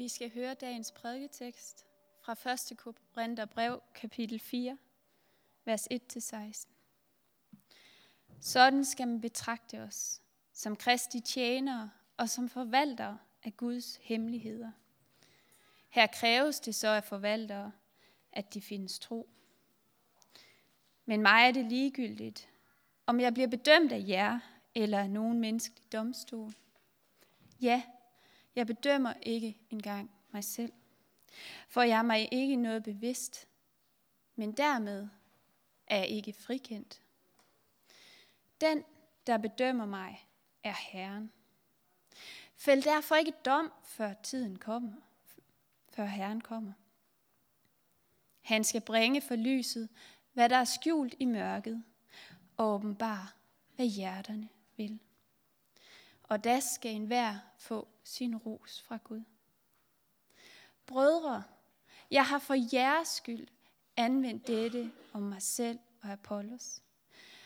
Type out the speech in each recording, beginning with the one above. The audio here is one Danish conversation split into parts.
vi skal høre dagens prædiketekst fra 1. Korinther brev, kapitel 4, vers 1-16. Sådan skal man betragte os, som kristi tjenere og som forvaltere af Guds hemmeligheder. Her kræves det så af forvaltere, at de findes tro. Men mig er det ligegyldigt, om jeg bliver bedømt af jer eller af nogen menneskelig domstol. Ja, jeg bedømmer ikke engang mig selv, for jeg er mig ikke noget bevidst, men dermed er jeg ikke frikendt. Den, der bedømmer mig, er Herren. Fæld derfor ikke dom, før tiden kommer, før Herren kommer. Han skal bringe for lyset, hvad der er skjult i mørket, og åbenbare, hvad hjerterne vil. Og da skal enhver få sin ros fra Gud. Brødre, jeg har for jeres skyld anvendt dette om mig selv og Apollos,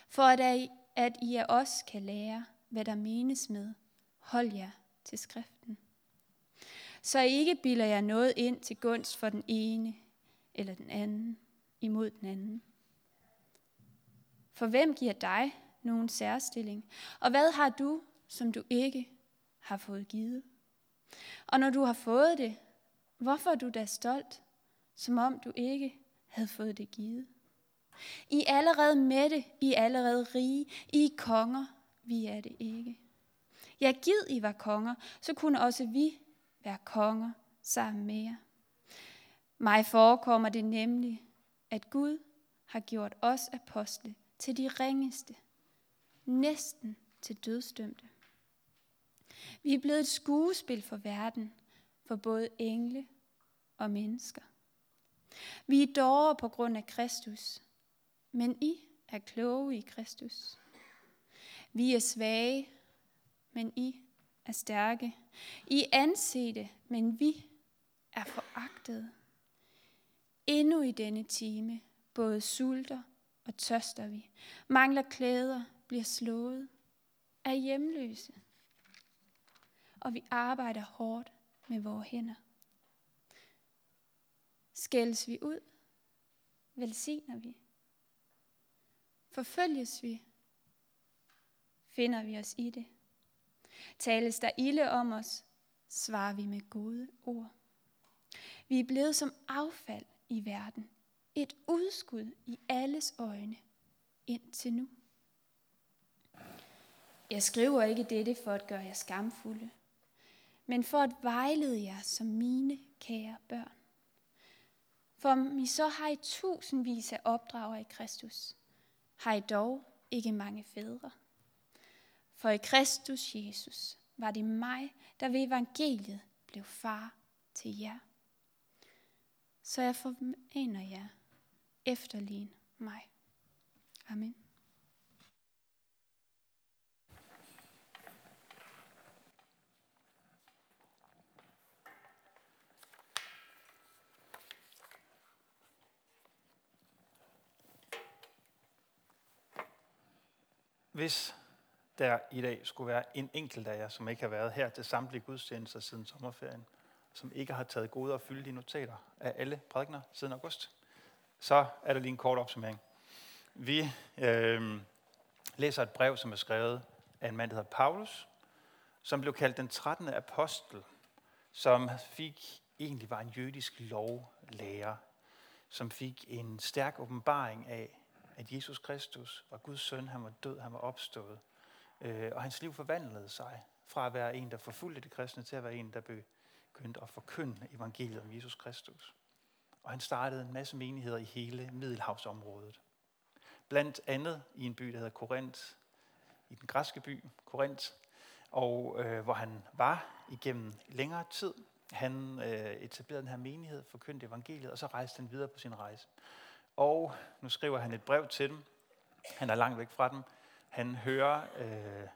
for at at I af os kan lære, hvad der menes med, hold jer til skriften. Så I ikke bilder jeg noget ind til gunst for den ene eller den anden imod den anden. For hvem giver dig nogen særstilling? Og hvad har du, som du ikke har fået givet? Og når du har fået det, hvorfor er du da stolt, som om du ikke havde fået det givet? I er allerede mætte, I er allerede rige, I er konger, vi er det ikke. Ja, gid I var konger, så kunne også vi være konger sammen med jer. Mig forekommer det nemlig, at Gud har gjort os apostle til de ringeste, næsten til dødsdømte. Vi er blevet et skuespil for verden, for både engle og mennesker. Vi er dårer på grund af Kristus, men I er kloge i Kristus. Vi er svage, men I er stærke. I er ansete, men vi er foragtede. Endnu i denne time både sulter og tørster vi, mangler klæder, bliver slået, er hjemløse. Og vi arbejder hårdt med vores hænder. Skældes vi ud, velsigner vi. Forfølges vi, finder vi os i det. Tales der ilde om os, svarer vi med gode ord. Vi er blevet som affald i verden, et udskud i alles øjne indtil nu. Jeg skriver ikke dette for at gøre jer skamfulde, men for at vejlede jer som mine kære børn. For om I så har I tusindvis af opdrager i Kristus, har I dog ikke mange fædre. For i Kristus Jesus var det mig, der ved evangeliet blev far til jer. Så jeg formaner jer, efterlign mig. Amen. Hvis der i dag skulle være en enkelt af jer, som ikke har været her til samtlige gudstjenester siden sommerferien, som ikke har taget gode og fyldige notater af alle prædikner siden august, så er der lige en kort opsummering. Vi øh, læser et brev, som er skrevet af en mand, der hedder Paulus, som blev kaldt den 13. apostel, som fik egentlig var en jødisk lovlærer, som fik en stærk åbenbaring af, at Jesus Kristus var Guds søn, han var død, han var opstået. Øh, og hans liv forvandlede sig fra at være en, der forfulgte de kristne, til at være en, der begyndte at forkynde evangeliet om Jesus Kristus. Og han startede en masse menigheder i hele Middelhavsområdet. Blandt andet i en by, der hedder Korinth, i den græske by Korinth, og øh, hvor han var igennem længere tid. Han øh, etablerede den her menighed, forkyndte evangeliet, og så rejste han videre på sin rejse. Og nu skriver han et brev til dem. Han er langt væk fra dem. Han hører øh,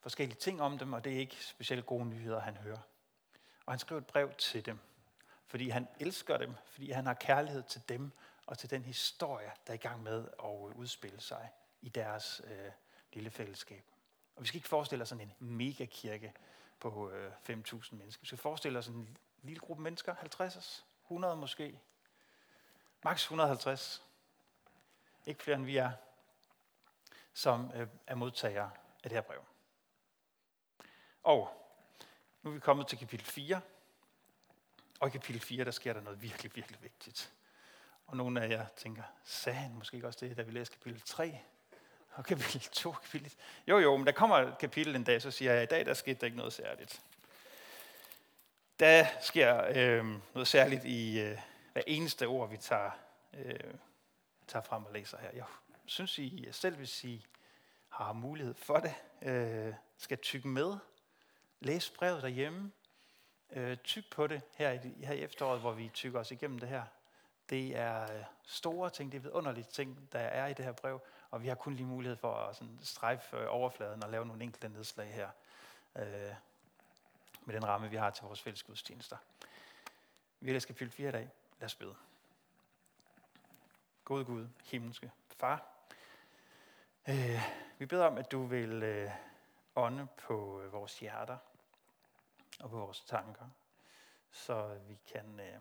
forskellige ting om dem, og det er ikke specielt gode nyheder, han hører. Og han skriver et brev til dem, fordi han elsker dem, fordi han har kærlighed til dem og til den historie, der er i gang med at øh, udspille sig i deres øh, lille fællesskab. Og vi skal ikke forestille os sådan en megakirke på øh, 5.000 mennesker. Vi skal forestille os en lille gruppe mennesker, 50, 100 måske, maks 150, ikke flere end vi er, som øh, er modtagere af det her brev. Og nu er vi kommet til kapitel 4, og i kapitel 4, der sker der noget virkelig, virkelig vigtigt. Og nogle af jer tænker, sagde han måske ikke også det, da vi læste kapitel 3? Og kapitel 2, kapitel... Jo, jo, men der kommer et kapitel en dag, så siger jeg, at i dag der skete der ikke noget særligt. Der sker øh, noget særligt i øh, hver eneste ord, vi tager, øh, tager frem og læser her. Jeg synes, I selv, hvis I har mulighed for det, øh, skal tykke med. Læs brevet derhjemme. Øh, tyk på det her i, her i efteråret, hvor vi tykker os igennem det her. Det er øh, store ting, det er vidunderlige ting, der er i det her brev, og vi har kun lige mulighed for at sådan strejfe øh, overfladen og lave nogle enkelte nedslag her øh, med den ramme, vi har til vores fælles gudstjenester. Vi skal fylde fire dage. Lad os bede. God Gud, himmelske Far, øh, vi beder om, at du vil øh, ånde på øh, vores hjerter og på vores tanker, så vi kan øh,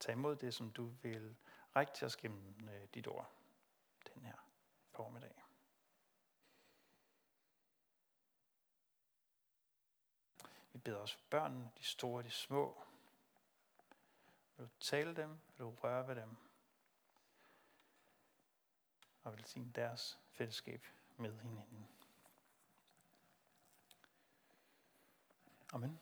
tage imod det, som du vil række til os gennem øh, dit ord den her formiddag. Vi beder os for børnene, de store og de små. Vil du tale dem? Vil du røre ved dem? Og vil sige deres fællesskab med hinanden. Amen.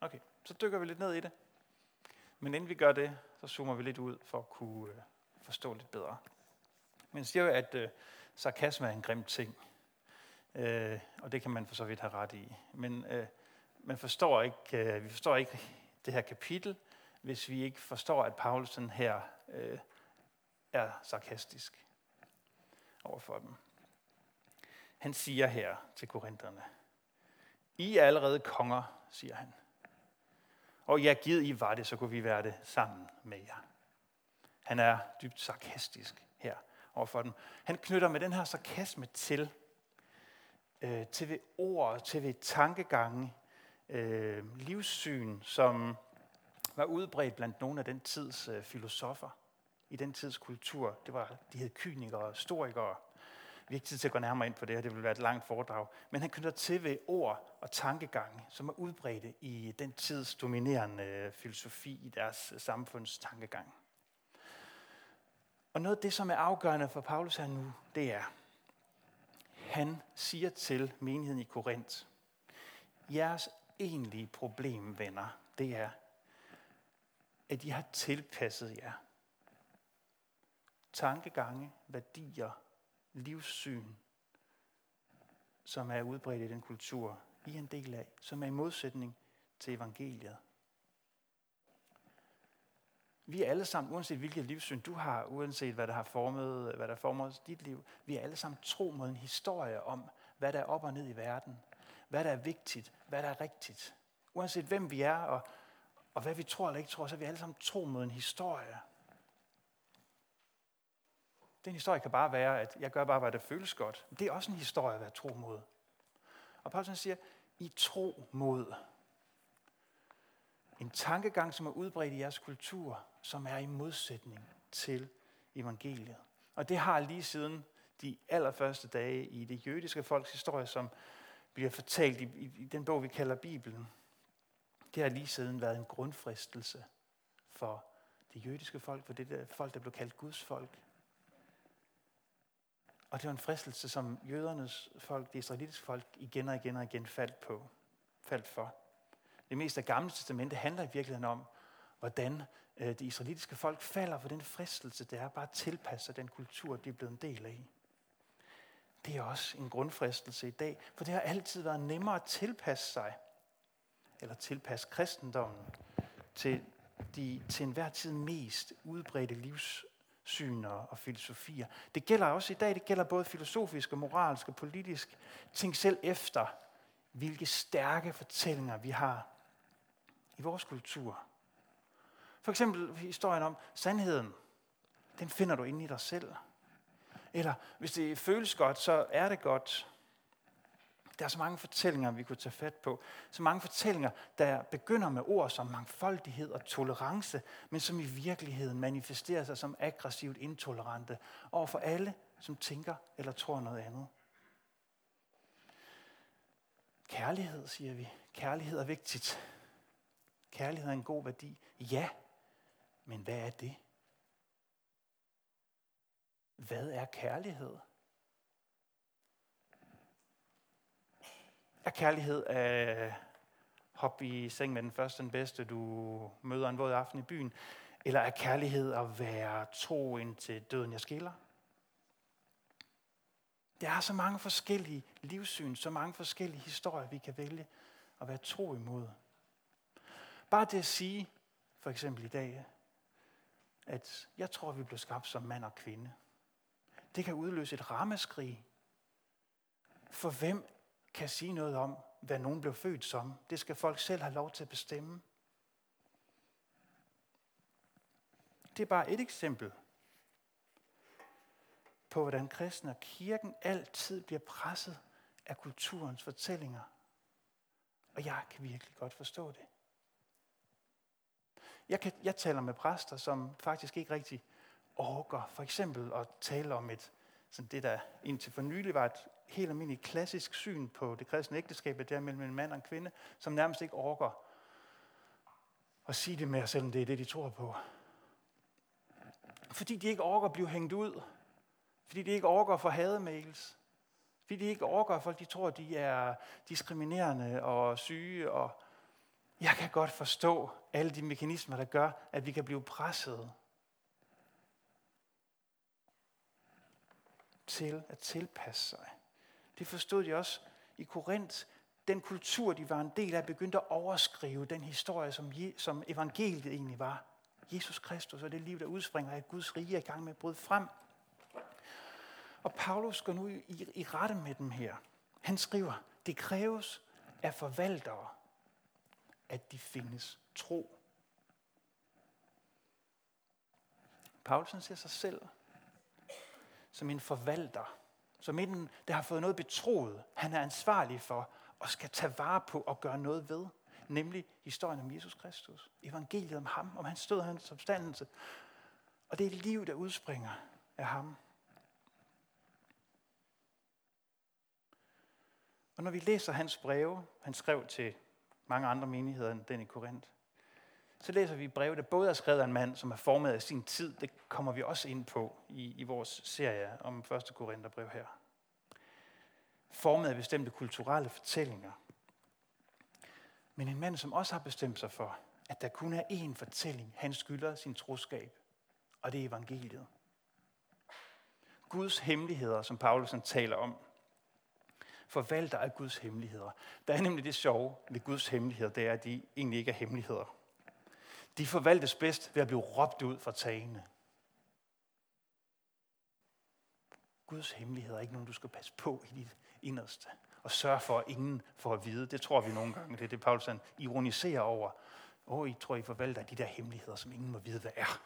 Okay, så dykker vi lidt ned i det. Men inden vi gør det, så zoomer vi lidt ud for at kunne øh, forstå lidt bedre. Men siger jo, at øh, sarkasme er en grim ting. Øh, og det kan man for så vidt have ret i. Men øh, man forstår ikke, øh, vi forstår ikke det her kapitel, hvis vi ikke forstår, at Paulusen her øh, er sarkastisk overfor dem. Han siger her til korinterne, I er allerede konger, siger han. Og ja, givet I var det, så kunne vi være det sammen med jer. Han er dybt sarkastisk her overfor dem. Han knytter med den her sarkasme til, øh, til ved ord, til ved tankegange, øh, livssyn, som var udbredt blandt nogle af den tids øh, filosofer, i den tids kultur. Det var, de hed kynikere, historikere. Vi har ikke tid til at gå nærmere ind på det her, det vil være et langt foredrag. Men han knytter til ved ord og tankegange, som er udbredte i den tids dominerende øh, filosofi i deres øh, samfundstankegang. Og noget af det, som er afgørende for Paulus her nu, det er, han siger til menigheden i Korinth, jeres egentlige problem, venner, det er, at I har tilpasset jer tankegange, værdier, livssyn, som er udbredt i den kultur, I er en del af, som er i modsætning til evangeliet. Vi er alle sammen, uanset hvilket livssyn du har, uanset hvad der har formet, hvad der former dit liv, vi er alle sammen tro mod en historie om, hvad der er op og ned i verden, hvad der er vigtigt, hvad der er rigtigt. Uanset hvem vi er, og, og hvad vi tror eller ikke tror, så er vi alle sammen tro mod en historie. Den historie kan bare være, at jeg gør bare, hvad der føles godt. Det er også en historie at være tro mod. Og Paulus siger, I tro mod. En tankegang, som er udbredt i jeres kultur, som er i modsætning til evangeliet. Og det har lige siden de allerførste dage i det jødiske folks historie, som bliver fortalt i, i, i den bog, vi kalder Bibelen, det har lige siden været en grundfristelse for det jødiske folk, for det der folk, der blev kaldt Guds folk. Og det var en fristelse, som jødernes folk, det israelitiske folk, igen og igen og igen faldt på, faldt for. Det meste af Gamle Testamente handler i virkeligheden om, hvordan Øh, det israelitiske folk falder for den fristelse, det er bare at tilpasse sig den kultur, de er blevet en del af. Det er også en grundfristelse i dag, for det har altid været nemmere at tilpasse sig, eller tilpasse kristendommen, til de til enhver tid mest udbredte livssyn og filosofier. Det gælder også i dag, det gælder både filosofisk og moralsk og politisk. Tænk selv efter, hvilke stærke fortællinger vi har i vores kultur. For eksempel historien om sandheden. Den finder du inde i dig selv. Eller hvis det føles godt, så er det godt. Der er så mange fortællinger, vi kunne tage fat på. Så mange fortællinger, der begynder med ord som mangfoldighed og tolerance, men som i virkeligheden manifesterer sig som aggressivt intolerante over for alle, som tænker eller tror noget andet. Kærlighed, siger vi. Kærlighed er vigtigt. Kærlighed er en god værdi. Ja, men hvad er det? Hvad er kærlighed? Er kærlighed øh, at hoppe i seng med den første den bedste, du møder en våd aften i byen? Eller er kærlighed at være tro indtil døden jeg skiller? Der er så mange forskellige livssyn, så mange forskellige historier, vi kan vælge at være tro imod. Bare det at sige, for eksempel i dag, at jeg tror, vi blev skabt som mand og kvinde. Det kan udløse et rammeskrig. For hvem kan sige noget om, hvad nogen blev født som? Det skal folk selv have lov til at bestemme. Det er bare et eksempel på, hvordan kristen og kirken altid bliver presset af kulturens fortællinger. Og jeg kan virkelig godt forstå det. Jeg, kan, jeg taler med præster, som faktisk ikke rigtig orker for eksempel at tale om et, sådan det der indtil for nylig var et helt almindeligt klassisk syn på det kristne ægteskab, det er mellem en mand og en kvinde, som nærmest ikke orker at sige det mere, selvom det er det, de tror på. Fordi de ikke orker at blive hængt ud. Fordi de ikke orker at få hademails. Fordi de ikke orker, at folk de tror, de er diskriminerende og syge. Og jeg kan godt forstå alle de mekanismer, der gør, at vi kan blive presset til at tilpasse sig. Det forstod de også i Korinth. Den kultur, de var en del af, begyndte at overskrive den historie, som, som evangeliet egentlig var. Jesus Kristus og det liv, der udspringer af Guds rige, er i gang med at bryde frem. Og Paulus går nu i, i rette med dem her. Han skriver, det kræves af forvaltere, at de findes tro. Paulsen ser sig selv som en forvalter, som en, der har fået noget betroet, han er ansvarlig for, og skal tage vare på og gøre noget ved. Nemlig historien om Jesus Kristus. Evangeliet om ham, om hans stod og hans opstandelse. Og det er liv, der udspringer af ham. Og når vi læser hans breve, han skrev til mange andre menigheder end den i Korinth, så læser vi breve, der både er skrevet af en mand, som er formet af sin tid. Det kommer vi også ind på i, i vores serie om 1. Korintherbrev her. Formet af bestemte kulturelle fortællinger. Men en mand, som også har bestemt sig for, at der kun er én fortælling, han skylder sin troskab, og det er evangeliet. Guds hemmeligheder, som Paulus taler om, forvalter af Guds hemmeligheder. Der er nemlig det sjove ved Guds hemmeligheder, det er, at de egentlig ikke er hemmeligheder. De forvaltes bedst ved at blive råbt ud fra tagene. Guds hemmeligheder er ikke nogen, du skal passe på i dit inderste. Og sørge for, at ingen får at vide. Det tror vi nogle gange. Det er det, Paulus ironiserer over. Åh, oh, I tror, I forvalter de der hemmeligheder, som ingen må vide, hvad er.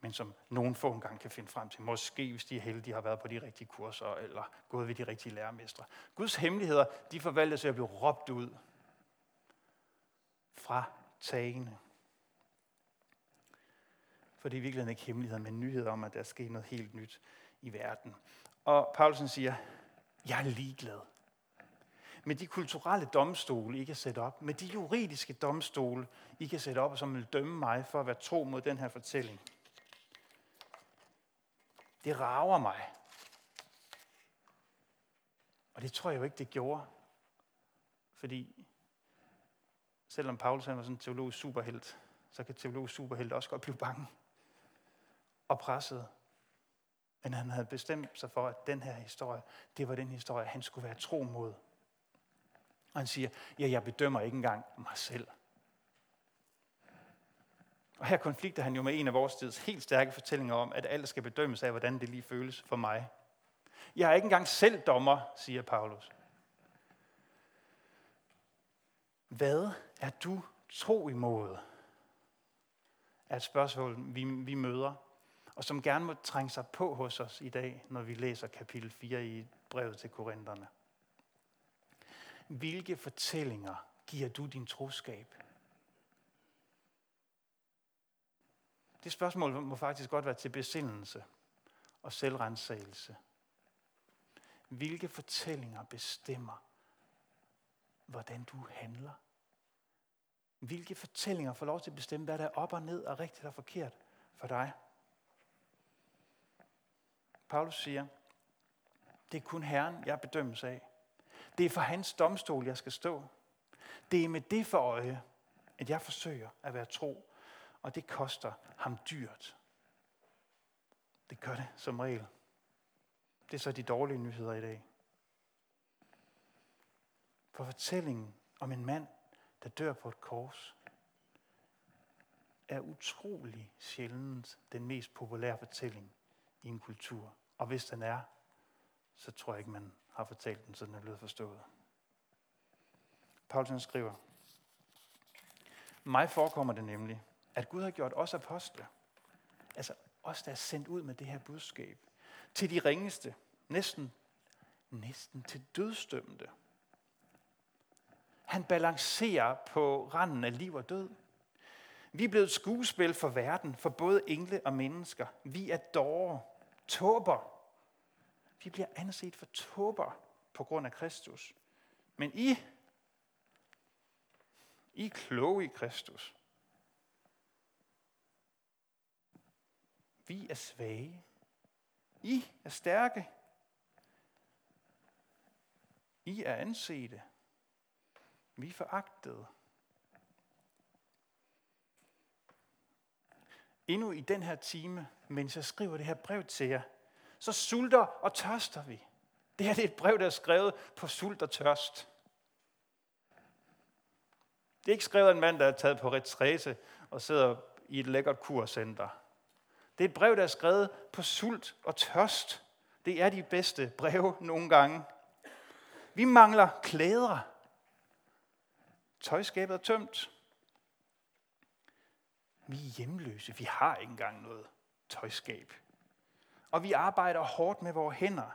Men som nogen få engang kan finde frem til. Måske, hvis de er heldige, har været på de rigtige kurser, eller gået ved de rigtige lærermestre. Guds hemmeligheder, de forvaltes ved at blive råbt ud fra tagene. For det er i virkeligheden ikke hemmeligheder, men nyheder om, at der er sket noget helt nyt i verden. Og Paulsen siger, jeg er ligeglad med de kulturelle domstole, I kan sætte op, med de juridiske domstole, I kan sætte op, som vil dømme mig for at være tro mod den her fortælling. Det rager mig. Og det tror jeg jo ikke, det gjorde. Fordi selvom Paulus han var sådan en teologisk superhelt, så kan teologisk superhelt også godt blive bange og presset. Men han havde bestemt sig for, at den her historie, det var den historie, han skulle være tro mod. Og han siger, ja, jeg bedømmer ikke engang mig selv. Og her konflikter han jo med en af vores tids helt stærke fortællinger om, at alt skal bedømmes af, hvordan det lige føles for mig. Jeg er ikke engang selv dommer, siger Paulus. Hvad er du tro imod? Er et spørgsmål, vi, vi møder og som gerne må trænge sig på hos os i dag, når vi læser kapitel 4 i brevet til Korintherne. Hvilke fortællinger giver du din troskab? Det spørgsmål må faktisk godt være til besindelse og selvrensagelse. Hvilke fortællinger bestemmer, hvordan du handler? Hvilke fortællinger får lov til at bestemme, hvad der er op og ned og rigtigt og forkert for dig? Paulus siger, det er kun Herren, jeg bedømmes af. Det er for hans domstol, jeg skal stå. Det er med det for øje, at jeg forsøger at være tro, og det koster ham dyrt. Det gør det som regel. Det er så de dårlige nyheder i dag. For fortællingen om en mand, der dør på et kors, er utrolig sjældent den mest populære fortælling i en kultur. Og hvis den er, så tror jeg ikke, man har fortalt den, så den er blevet forstået. Paulsen skriver, mig forekommer det nemlig, at Gud har gjort os apostle, altså os, der er sendt ud med det her budskab, til de ringeste, næsten, næsten til dødstømte. Han balancerer på randen af liv og død. Vi er blevet skuespil for verden, for både engle og mennesker. Vi er dårer, tåber. Vi bliver anset for tåber på grund af Kristus. Men I, I er kloge i Kristus. Vi er svage. I er stærke. I er ansete. Vi er foragtede. Endnu i den her time, mens jeg skriver det her brev til jer, så sulter og tørster vi. Det her det er et brev, der er skrevet på sult og tørst. Det er ikke skrevet af en mand, der er taget på retræse og sidder i et lækkert kurcenter. Det er et brev, der er skrevet på sult og tørst. Det er de bedste breve nogle gange. Vi mangler klæder. Tøjskabet er tømt. Vi er hjemløse. Vi har ikke engang noget tøjskab. Og vi arbejder hårdt med vores hænder.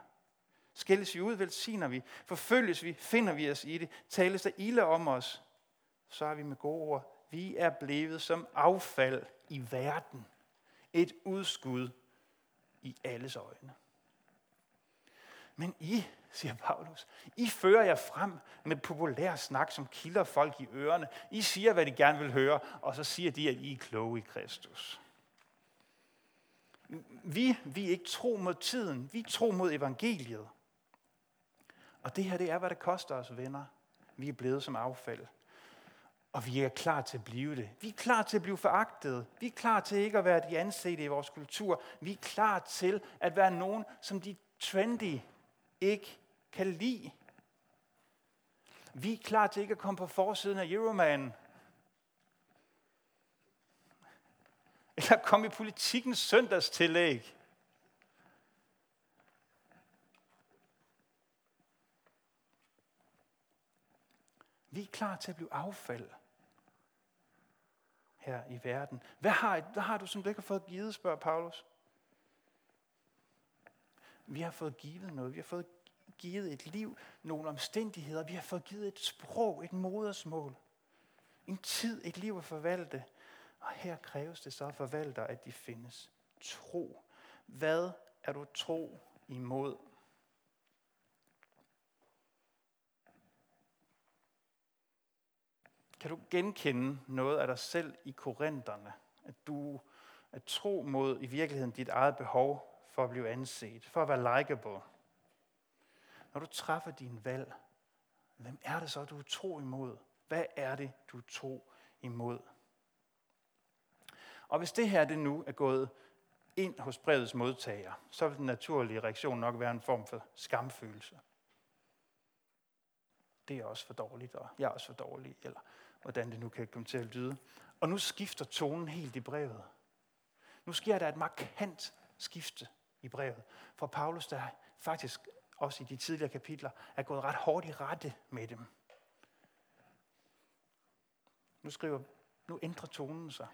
Skældes vi ud, velsigner vi. Forfølges vi, finder vi os i det. Tales der ilde om os, så er vi med gode ord. Vi er blevet som affald i verden. Et udskud i alles øjne. Men I, siger Paulus, I fører jer frem med populær snak, som kilder folk i ørerne. I siger, hvad de gerne vil høre, og så siger de, at I er kloge i Kristus. Vi, vi er ikke tro mod tiden, vi er tro mod evangeliet. Og det her, det er, hvad det koster os, venner. Vi er blevet som affald. Og vi er klar til at blive det. Vi er klar til at blive foragtet. Vi er klar til ikke at være de ansete i vores kultur. Vi er klar til at være nogen, som de trendy ikke kan lide. Vi er klar til ikke at komme på forsiden af Euroman. Eller komme i politikens søndagstillæg. Vi er klar til at blive affald her i verden. Hvad har, hvad har du, som du ikke har fået givet, spørger Paulus. Vi har fået givet noget. Vi har fået givet et liv, nogle omstændigheder. Vi har fået givet et sprog, et modersmål. En tid, et liv at forvalte. Og her kræves det så forvalter, at de findes. Tro. Hvad er du tro imod? Kan du genkende noget af dig selv i korinterne? At du at tro mod i virkeligheden dit eget behov for at blive anset, for at være likeable. Når du træffer din valg, hvem er det så, du er tro imod? Hvad er det, du er tro imod? Og hvis det her det nu er gået ind hos brevets modtager, så vil den naturlige reaktion nok være en form for skamfølelse. Det er også for dårligt, og jeg er også for dårlig, eller hvordan det nu kan komme til at lyde. Og nu skifter tonen helt i brevet. Nu sker der et markant skifte i brevet. For Paulus, der faktisk også i de tidligere kapitler, er gået ret hårdt i rette med dem. Nu skriver, nu ændrer tonen sig.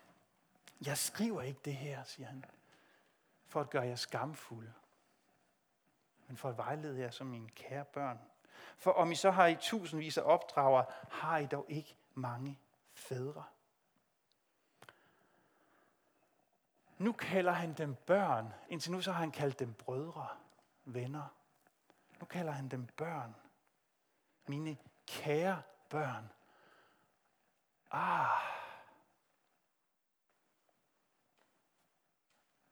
Jeg skriver ikke det her, siger han, for at gøre jer skamfulde, men for at vejlede jer som mine kære børn. For om I så har I tusindvis af opdrager, har I dog ikke mange fædre. Nu kalder han dem børn. Indtil nu så har han kaldt dem brødre, venner. Nu kalder han dem børn. Mine kære børn. Ah.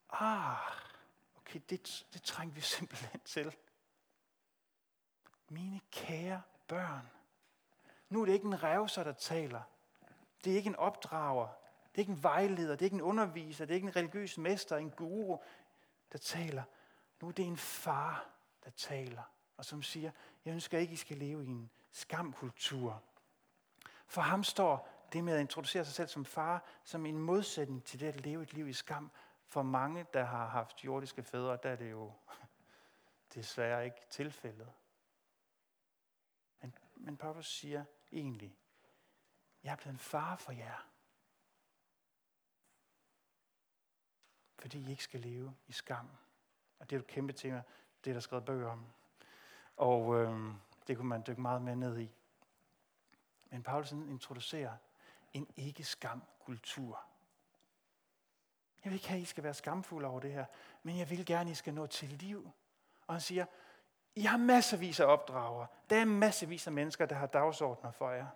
Ah. Okay, det, det trænger vi simpelthen til. Mine kære børn. Nu er det ikke en revser, der taler. Det er ikke en opdrager. Det er ikke en vejleder. Det er ikke en underviser. Det er ikke en religiøs mester, en guru, der taler. Nu er det en far, der taler. Og som siger, jeg ønsker ikke, I skal leve i en skamkultur. For ham står det med at introducere sig selv som far, som en modsætning til det at leve et liv i skam. For mange, der har haft jordiske fædre, der er det jo desværre ikke tilfældet. Men, men Paulus siger egentlig, jeg er blevet en far for jer. Fordi I ikke skal leve i skam. Og det er et kæmpe tema, det er der skrevet bøger om. Og øh, det kunne man dykke meget mere ned i. Men Paulus introducerer en ikke-skam kultur. Jeg vil ikke have, at I skal være skamfulde over det her, men jeg vil gerne, at I skal nå til liv. Og han siger, i har masservis af opdrager. Der er masservis af mennesker, der har dagsordner for jer.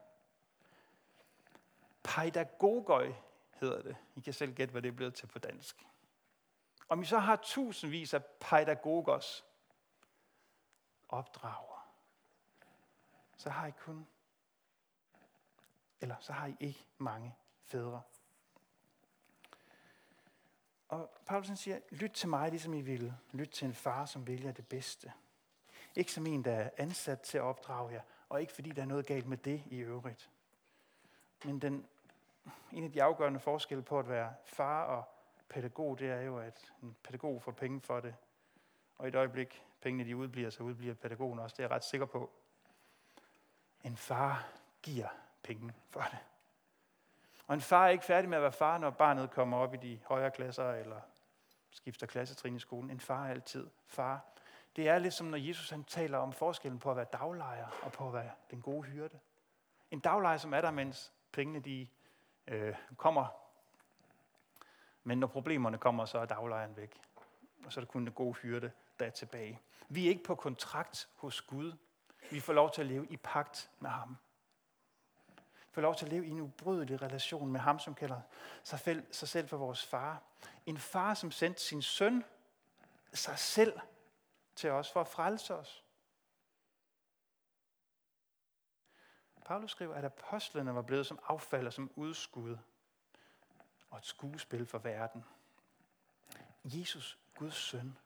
Pædagogøj hedder det. I kan selv gætte, hvad det er blevet til på dansk. Om I så har tusindvis af pædagogers opdrager, så har I kun, eller så har I ikke mange fædre. Og Paulsen siger, lyt til mig, ligesom I vil. Lyt til en far, som vælger det bedste. Ikke som en, der er ansat til at opdrage jer, og ikke fordi der er noget galt med det i øvrigt. Men den, en af de afgørende forskelle på at være far og pædagog, det er jo, at en pædagog får penge for det. Og i et øjeblik, pengene de udbliver, så udbliver pædagogen også. Det er jeg ret sikker på. En far giver penge for det. Og en far er ikke færdig med at være far, når barnet kommer op i de højere klasser, eller skifter klassetrin i skolen. En far er altid far. Det er lidt som når Jesus han taler om forskellen på at være daglejer og på at være den gode hyrde. En daglejer, som er der, mens pengene de, øh, kommer. Men når problemerne kommer, så er daglejeren væk. Og så er det kun den gode hyrde, der er tilbage. Vi er ikke på kontrakt hos Gud. Vi får lov til at leve i pagt med ham Vi får lov til at leve i en ubrydelig relation med ham, som kalder sig, sig selv for vores far. En far, som sendte sin søn, sig selv, til os for at frelse os. Paulus skriver, at apostlene var blevet som affald og som udskud og et skuespil for verden. Jesus, Guds søn,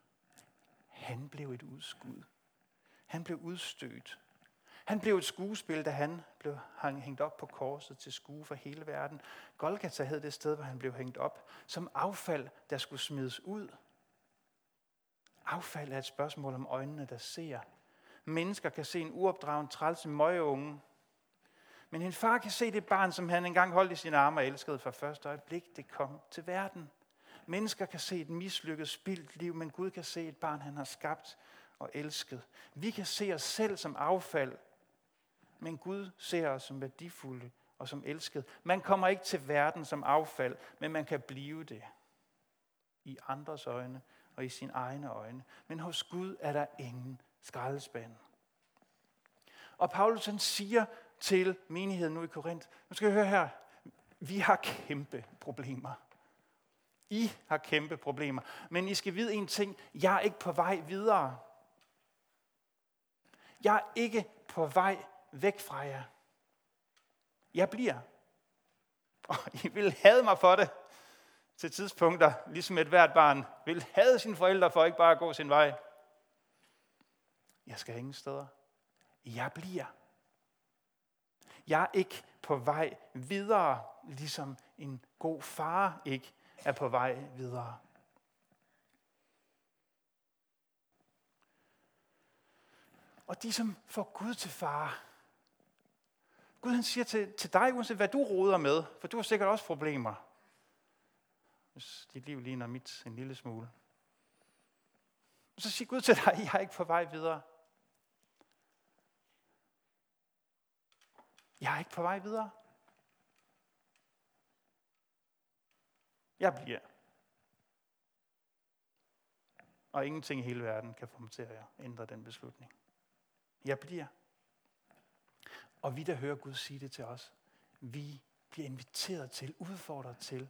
han blev et udskud. Han blev udstødt. Han blev et skuespil, da han blev hængt op på korset til skue for hele verden. Golgata hed det sted, hvor han blev hængt op, som affald, der skulle smides ud. Affald er et spørgsmål om øjnene, der ser. Mennesker kan se en uopdragen træls møgeunge, men en far kan se det barn, som han engang holdt i sine arme og elskede fra første øjeblik, det kom til verden. Mennesker kan se et mislykket, spildt liv, men Gud kan se et barn, han har skabt og elsket. Vi kan se os selv som affald, men Gud ser os som værdifulde og som elsket. Man kommer ikke til verden som affald, men man kan blive det i andres øjne og i sine egne øjne. Men hos Gud er der ingen skraldespand. Og Paulus han siger til menigheden nu i Korinth, nu skal I høre her, vi har kæmpe problemer. I har kæmpe problemer. Men I skal vide en ting, jeg er ikke på vej videre. Jeg er ikke på vej væk fra jer. Jeg bliver. Og I vil have mig for det til tidspunkter, ligesom et hvert barn vil have sine forældre for ikke bare at gå sin vej. Jeg skal ingen steder. Jeg bliver. Jeg er ikke på vej videre, ligesom en god far ikke er på vej videre. Og de, som får Gud til far, Gud han siger til, til dig, uanset hvad du roder med, for du har sikkert også problemer. Hvis dit liv ligner mit en lille smule. Så siger Gud til dig, jeg er ikke på vej videre. Jeg er ikke på vej videre. Jeg bliver. Og ingenting i hele verden kan få mig til at ændre den beslutning. Jeg bliver. Og vi, der hører Gud sige det til os, vi bliver inviteret til, udfordret til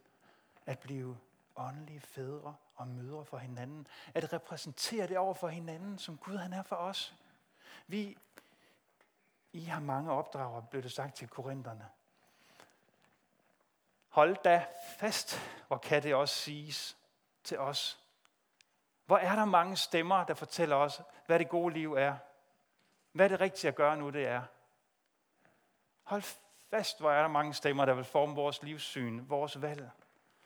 at blive åndelige fædre og mødre for hinanden. At repræsentere det over for hinanden, som Gud han er for os. Vi, I har mange opdrager, blev det sagt til korinterne. Hold da fast, hvor kan det også siges til os. Hvor er der mange stemmer, der fortæller os, hvad det gode liv er. Hvad det rigtige at gøre nu, det er. Hold fast, hvor er der mange stemmer, der vil forme vores livssyn, vores valg.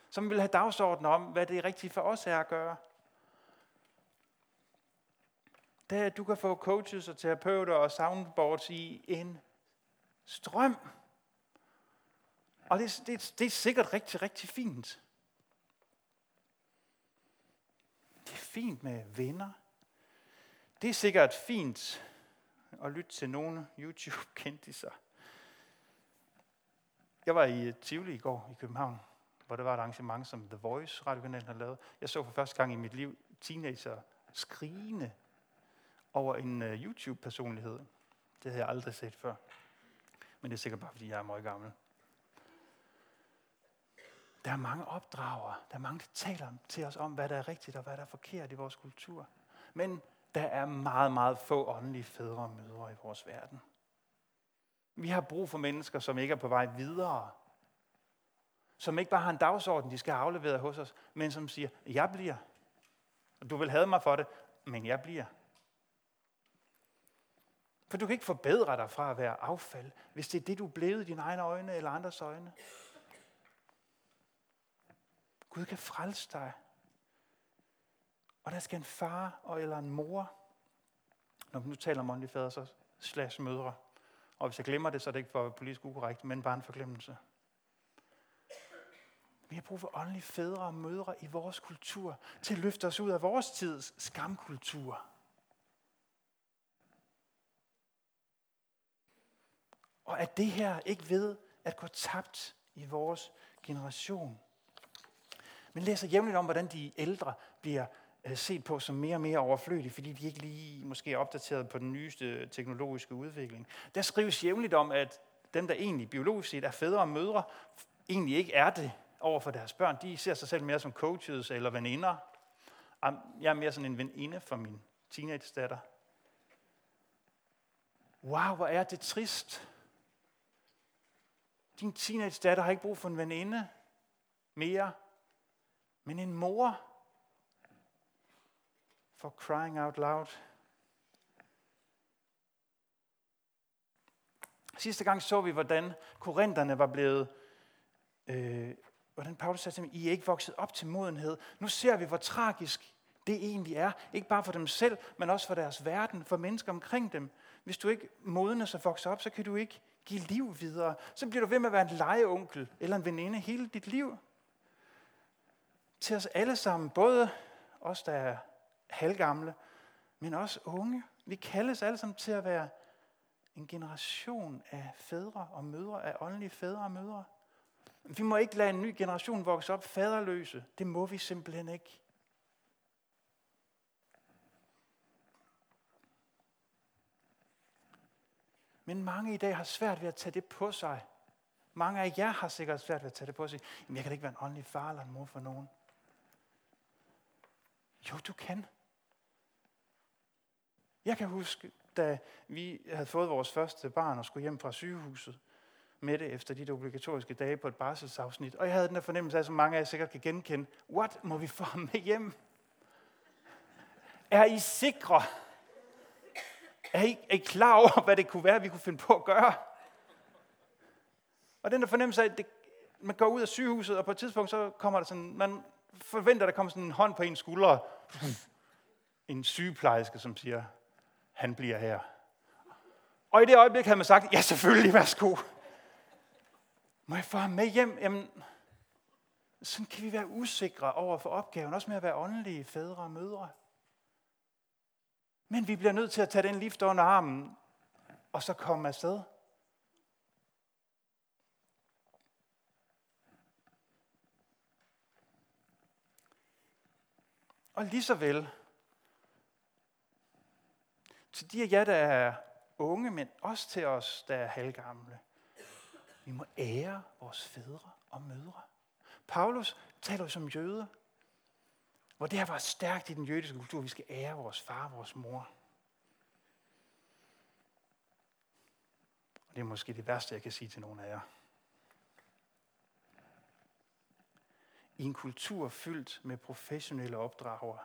Som vil have dagsorden om, hvad det rigtige for os er at gøre. Det er, at du kan få coaches og terapeuter og soundboards i en strøm. Og det, det, det er sikkert rigtig, rigtig fint. Det er fint med venner. Det er sikkert fint at lytte til nogle YouTube-kendiser. Jeg var i Tivoli i går i København, hvor der var et arrangement, som The Voice radiokanalen har lavet. Jeg så for første gang i mit liv teenager skrigende over en uh, YouTube-personlighed. Det havde jeg aldrig set før. Men det er sikkert bare, fordi jeg er meget gammel. Der er mange opdrager. Der er mange, der taler til os om, hvad der er rigtigt og hvad der er forkert i vores kultur. Men der er meget, meget få åndelige fædre og mødre i vores verden. Vi har brug for mennesker, som ikke er på vej videre. Som ikke bare har en dagsorden, de skal have afleveret hos os, men som siger, jeg bliver. Du vil have mig for det, men jeg bliver. For du kan ikke forbedre dig fra at være affald, hvis det er det, du er blevet i dine egne øjne eller andres øjne. Gud kan frelse dig. Og der skal en far og eller en mor, når vi nu taler om åndelige fader, så slash mødre. Og hvis jeg glemmer det, så er det ikke for politisk ukorrekt, men bare en forglemmelse. Har brug for åndelige fædre og mødre i vores kultur, til at løfte os ud af vores tids skamkultur. Og at det her ikke ved at gå tabt i vores generation. Men læser jævnligt om, hvordan de ældre bliver øh, set på som mere og mere overflødige, fordi de ikke lige måske er opdateret på den nyeste teknologiske udvikling. Der skrives jævnligt om, at dem, der egentlig biologisk set er fædre og mødre, egentlig ikke er det over for deres børn. De ser sig selv mere som coaches eller veninder. Jeg er mere sådan en veninde for min teenage-datter. Wow, hvor er det trist. Din teenage-datter har ikke brug for en veninde mere, men en mor. For crying out loud. Sidste gang så vi, hvordan korinterne var blevet, øh, hvordan Paulus sagde til dem, I er ikke vokset op til modenhed. Nu ser vi, hvor tragisk det egentlig er. Ikke bare for dem selv, men også for deres verden, for mennesker omkring dem. Hvis du ikke modnes og vokser op, så kan du ikke give liv videre. Så bliver du ved med at være en legeonkel eller en veninde hele dit liv til os alle sammen, både os, der er halvgamle, men også unge. Vi kaldes alle sammen til at være en generation af fædre og mødre, af åndelige fædre og mødre. Vi må ikke lade en ny generation vokse op faderløse. Det må vi simpelthen ikke. Men mange i dag har svært ved at tage det på sig. Mange af jer har sikkert svært ved at tage det på sig. Jamen, jeg kan da ikke være en åndelig far eller en mor for nogen. Jo, du kan. Jeg kan huske, da vi havde fået vores første barn og skulle hjem fra sygehuset med det efter de obligatoriske dage på et barselsafsnit. Og jeg havde den der fornemmelse af, som mange af jer sikkert kan genkende. What? Må vi få ham med hjem? Er I sikre? Er I, er I klar over, hvad det kunne være, vi kunne finde på at gøre? Og den der fornemmelse af, at det, man går ud af sygehuset, og på et tidspunkt så kommer der sådan, man forventer, at der kommer sådan en hånd på ens skulder. En sygeplejerske, som siger, han bliver her. Og i det øjeblik havde man sagt, ja selvfølgelig, værsgo. Må jeg få ham med hjem? Jamen, sådan kan vi være usikre over for opgaven, også med at være åndelige fædre og mødre. Men vi bliver nødt til at tage den lift under armen, og så komme afsted. Og lige så vel, til de af jer, der er unge, men også til os, der er halvgamle, vi må ære vores fædre og mødre. Paulus taler jo som jøde, hvor det her var stærkt i den jødiske kultur. Vi skal ære vores far og vores mor. Og det er måske det værste, jeg kan sige til nogen af jer. I en kultur fyldt med professionelle opdragere,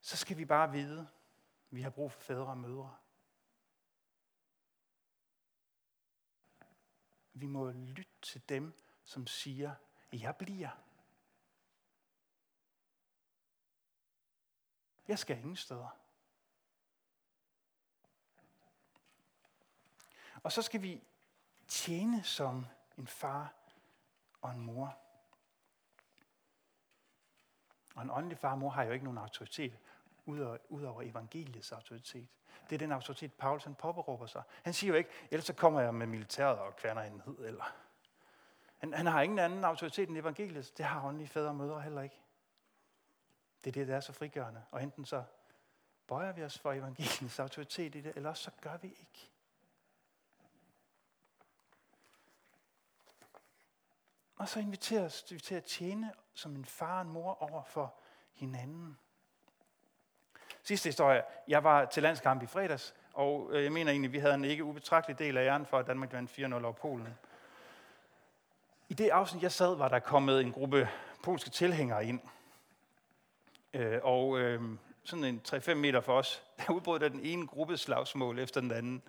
så skal vi bare vide, at vi har brug for fædre og mødre. Vi må lytte til dem, som siger, jeg bliver. Jeg skal ingen steder. Og så skal vi tjene som en far og en mor. Og en åndelig far og mor har jo ikke nogen autoritet, udover evangeliets autoritet. Det er den autoritet, Paulus han påberåber sig. Han siger jo ikke, ellers så kommer jeg med militæret og kværner en ned. eller... Han, han har ingen anden autoritet end evangeliet. Det har åndelige fædre og mødre heller ikke. Det er det, der er så frigørende. Og enten så bøjer vi os for evangeliets autoritet i det, eller også så gør vi ikke. Og så inviteres vi til at tjene som en far og en mor over for hinanden. Sidste historie. Jeg var til landskamp i fredags, og øh, jeg mener egentlig, vi havde en ikke ubetragtelig del af æren for, at Danmark vandt 4-0 over Polen. I det afsnit, jeg sad, var der kommet en gruppe polske tilhængere ind. Øh, og øh, sådan en 3-5 meter for os, der udbrød der den ene gruppe slagsmål efter den anden.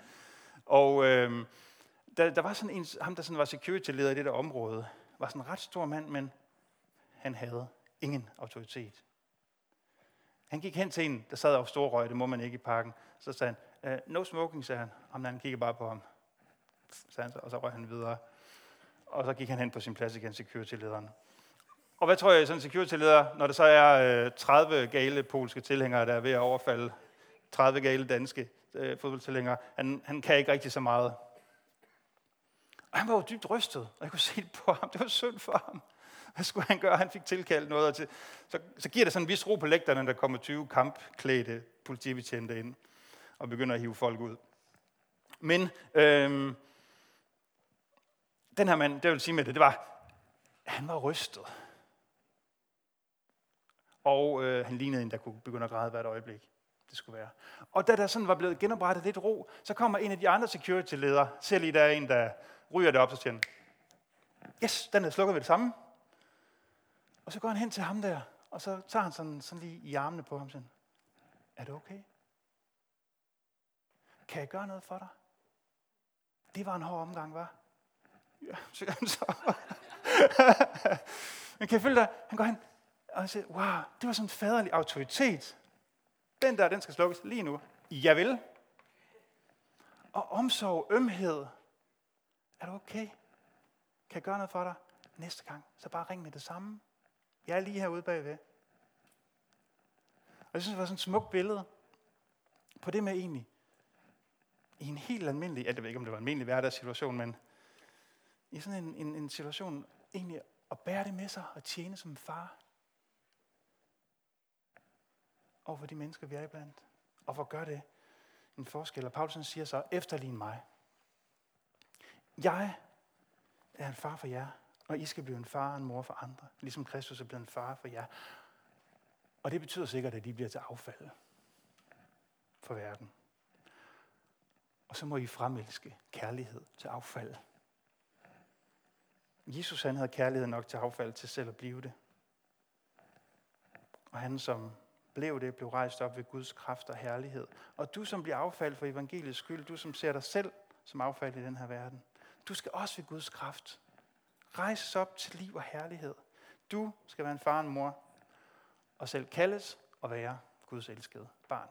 Og øh, der, der var sådan en, ham der sådan var security-leder i det der område, var sådan en ret stor mand, men han havde ingen autoritet. Han gik hen til en, der sad og storrøg, det må man ikke i parken. Så sagde han, øh, no smoking, sagde han. Og han kiggede bare på ham. Sagde han så, og så røg han videre. Og så gik han hen på sin plads igen, security-lederen. Og hvad tror jeg, sådan en security-leder, når der så er øh, 30 gale polske tilhængere, der er ved at overfalde 30 gale danske øh, fodboldtilhængere, han, han kan ikke rigtig så meget. Og han var jo dybt rystet, og jeg kunne se det på ham. Det var synd for ham. Hvad skulle han gøre? Han fik tilkaldt noget. Og til, så, så giver det sådan en vis ro på lægterne, der kommer 20 kampklædte politibetjente ind og begynder at hive folk ud. Men øhm, den her mand, det vil sige med det, det var, han var rystet. Og øh, han lignede en, der kunne begynde at græde hvert øjeblik det skulle være. Og da der sådan var blevet genoprettet lidt ro, så kommer en af de andre security-ledere, ser lige der er en, der ryger det op, så siger han, yes, den er slukket ved det samme. Og så går han hen til ham der, og så tager han sådan, sådan lige i armene på ham sådan, er det okay? Kan jeg gøre noget for dig? Det var en hård omgang, var? Ja, siger han så. Men kan jeg følge dig? Han går hen og siger, wow, det var sådan en faderlig autoritet. Den der, den skal slukkes lige nu. Jeg vil. Og omsorg, ømhed. Er du okay? Kan jeg gøre noget for dig? Næste gang, så bare ring med det samme. Jeg er lige herude bagved. Og jeg synes, det var sådan et smukt billede på det med egentlig, i en helt almindelig, altså, jeg ved ikke, om det var en almindelig hverdagssituation, men i sådan en, en, en situation, egentlig at bære det med sig og tjene som far over for de mennesker, vi er iblandt. Og hvor gør det en forskel? Og Paulus siger så, efterlign mig. Jeg er en far for jer, og I skal blive en far og en mor for andre, ligesom Kristus er blevet en far for jer. Og det betyder sikkert, at I bliver til affald for verden. Og så må I fremelske kærlighed til affald. Jesus han havde kærlighed nok til affald til selv at blive det. Og han som blev det, blev rejst op ved Guds kraft og herlighed. Og du som bliver affald for evangeliets skyld, du som ser dig selv som affald i den her verden, du skal også ved Guds kraft rejses op til liv og herlighed. Du skal være en far og en mor, og selv kaldes og være Guds elskede barn.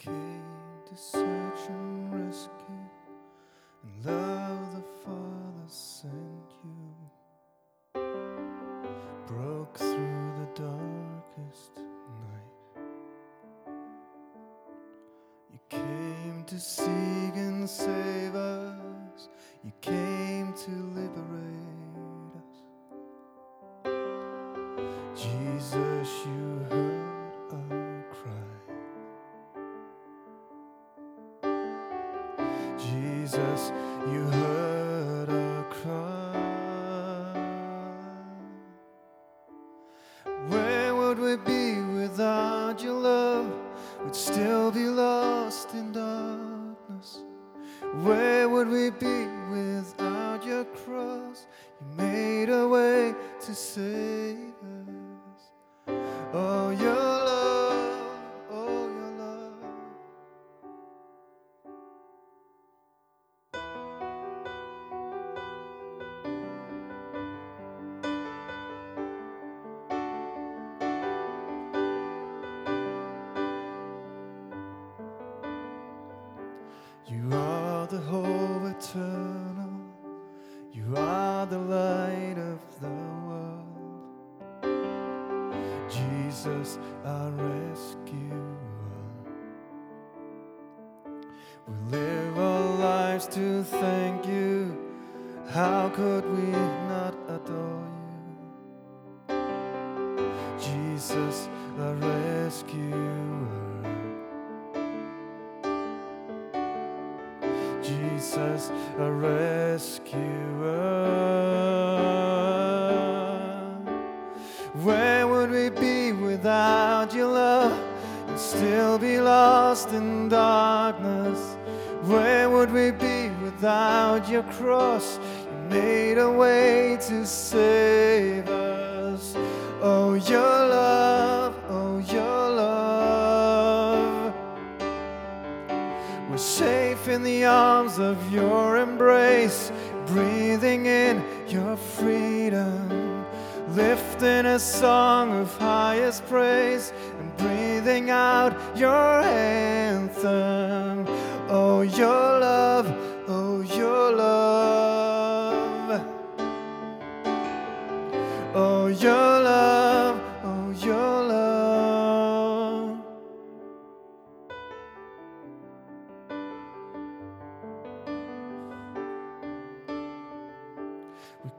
Came to search You are the hope eternal. You are the light of the world. Jesus, our rescuer. We live our lives to thank you. How could we of your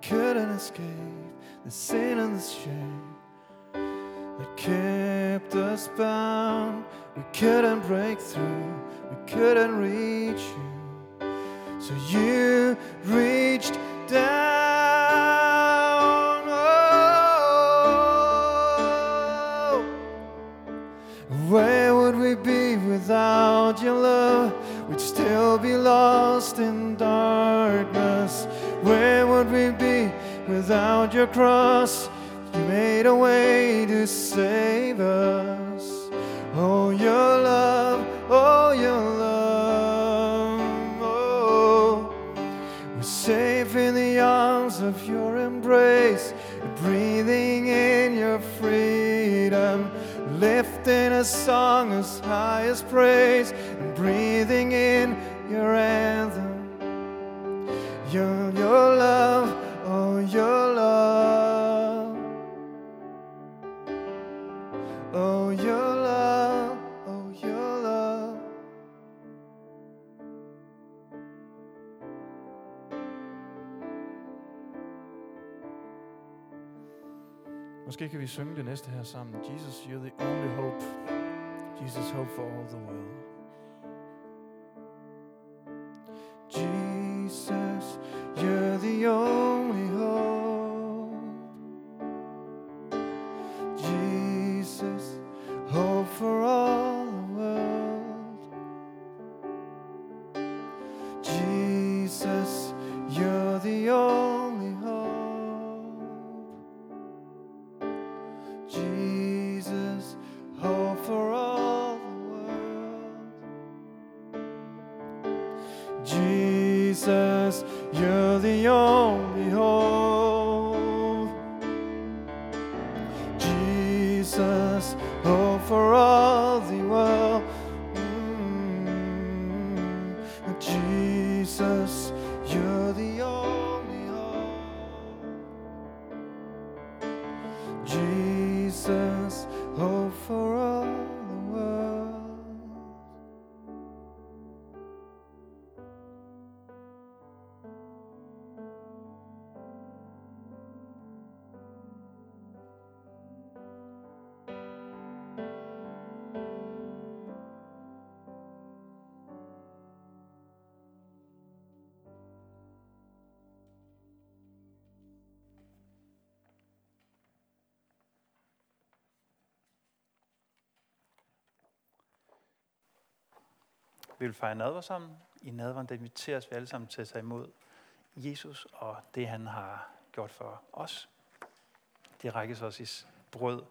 couldn't escape the sin and the shame that kept us bound. We couldn't break through, we couldn't reach you. So you reached your cross? You made a way to save us. Oh, your love, oh, your love. Oh, we're safe in the arms of your embrace, breathing in your freedom, lifting a song as high as praise, and breathing in Måske kan vi synge det næste her sammen. Jesus, you're the only hope. Jesus, hope for all the world. Vi vil fejre nadver sammen. I nadveren der inviteres vi alle sammen til at tage imod Jesus og det, han har gjort for os. Det rækkes os i brød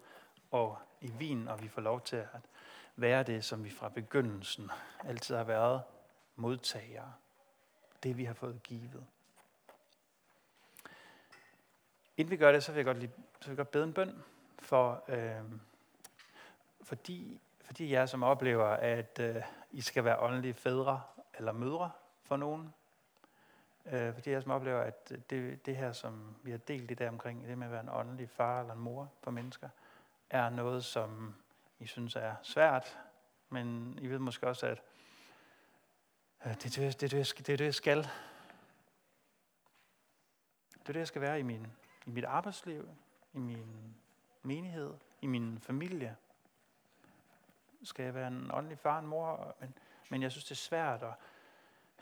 og i vin, og vi får lov til at være det, som vi fra begyndelsen altid har været modtagere. Det, vi har fået givet. Inden vi gør det, så vil jeg godt, lige, så vil jeg godt bede en bøn for, øh, fordi, fordi jeg som oplever, at øh, I skal være åndelige fædre eller mødre for nogen. Øh, fordi jeg som oplever, at det, det her, som vi har delt i dag omkring, det med at være en åndelig far eller en mor for mennesker, er noget, som I synes er svært, men I ved måske også, at øh, det, er det, det, det, det er det, jeg skal. Det er det, jeg skal være i, min, i mit arbejdsliv, i min menighed, i min familie. Skal jeg være en åndelig far, en mor? Men, men jeg synes, det er svært at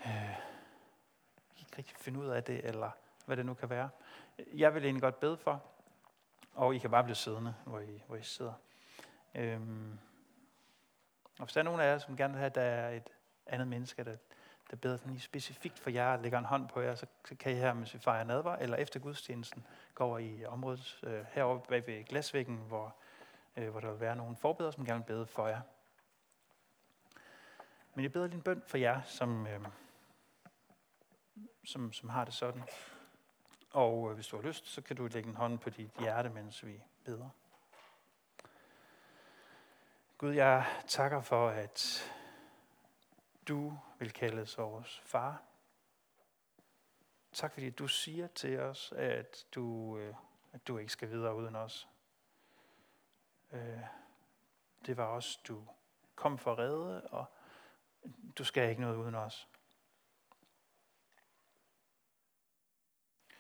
øh, ikke rigtig finde ud af det, eller hvad det nu kan være. Jeg vil egentlig godt bede for, og I kan bare blive siddende, hvor I, hvor I sidder. Øhm, og hvis der er nogen af jer, som gerne vil have, at der er et andet menneske, der, der beder sådan lige specifikt for jer, lægger en hånd på jer, så, så kan I her, mens vi fejrer nadver, eller efter gudstjenesten, gå over i området øh, heroppe bag ved glasvæggen, hvor, øh, hvor der vil være nogle forbedere, som gerne vil bede for jer. Men jeg beder lige en bøn for jer, som, øh, som, som har det sådan. Og øh, hvis du har lyst, så kan du lægge en hånd på dit hjerte, mens vi beder. Gud, jeg takker for, at du vil kaldes vores far. Tak fordi du siger til os, at du, øh, at du ikke skal videre uden os. Øh, det var os, du kom for at redde, og du skal ikke noget uden os.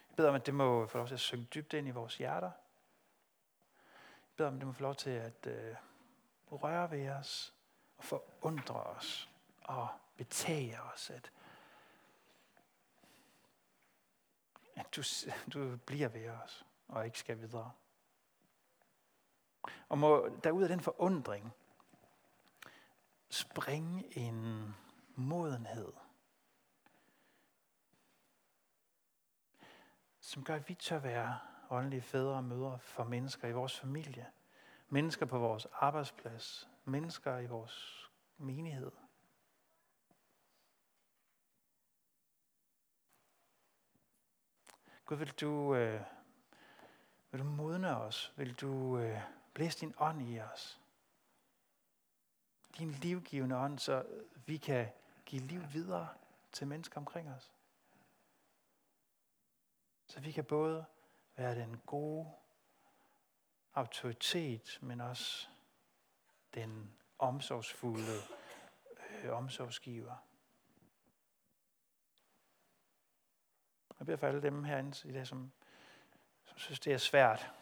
Jeg beder om, at det må få lov til at synge dybt ind i vores hjerter. Jeg beder om, at det må få lov til at øh, røre ved os og forundre os og betage os, at, at du, du bliver ved os og ikke skal videre. Og må der ud af den forundring springe en modenhed, som gør, at vi tør være åndelige fædre og mødre for mennesker i vores familie, mennesker på vores arbejdsplads, mennesker i vores menighed. Gud, vil du, øh, vil du modne os? Vil du øh, Blæs din ånd i os? Din livgivende ånd, så vi kan give liv videre til mennesker omkring os. Så vi kan både være den gode autoritet, men også den omsorgsfulde øh, omsorgsgiver. Jeg beder for alle dem herinde i dag, som, som synes, det er svært.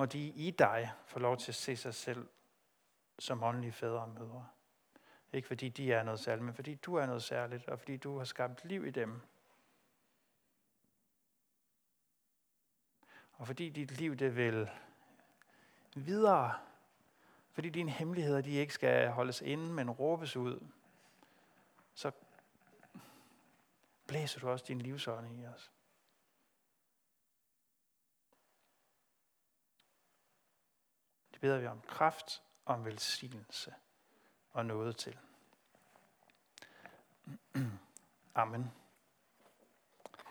Må de i dig få lov til at se sig selv som åndelige fædre og mødre. Ikke fordi de er noget særligt, men fordi du er noget særligt, og fordi du har skabt liv i dem. Og fordi dit liv det vil videre, fordi dine hemmeligheder de ikke skal holdes inde, men råbes ud, så blæser du også din livsånd i os. Det beder vi om kraft, om velsignelse og noget til. Amen.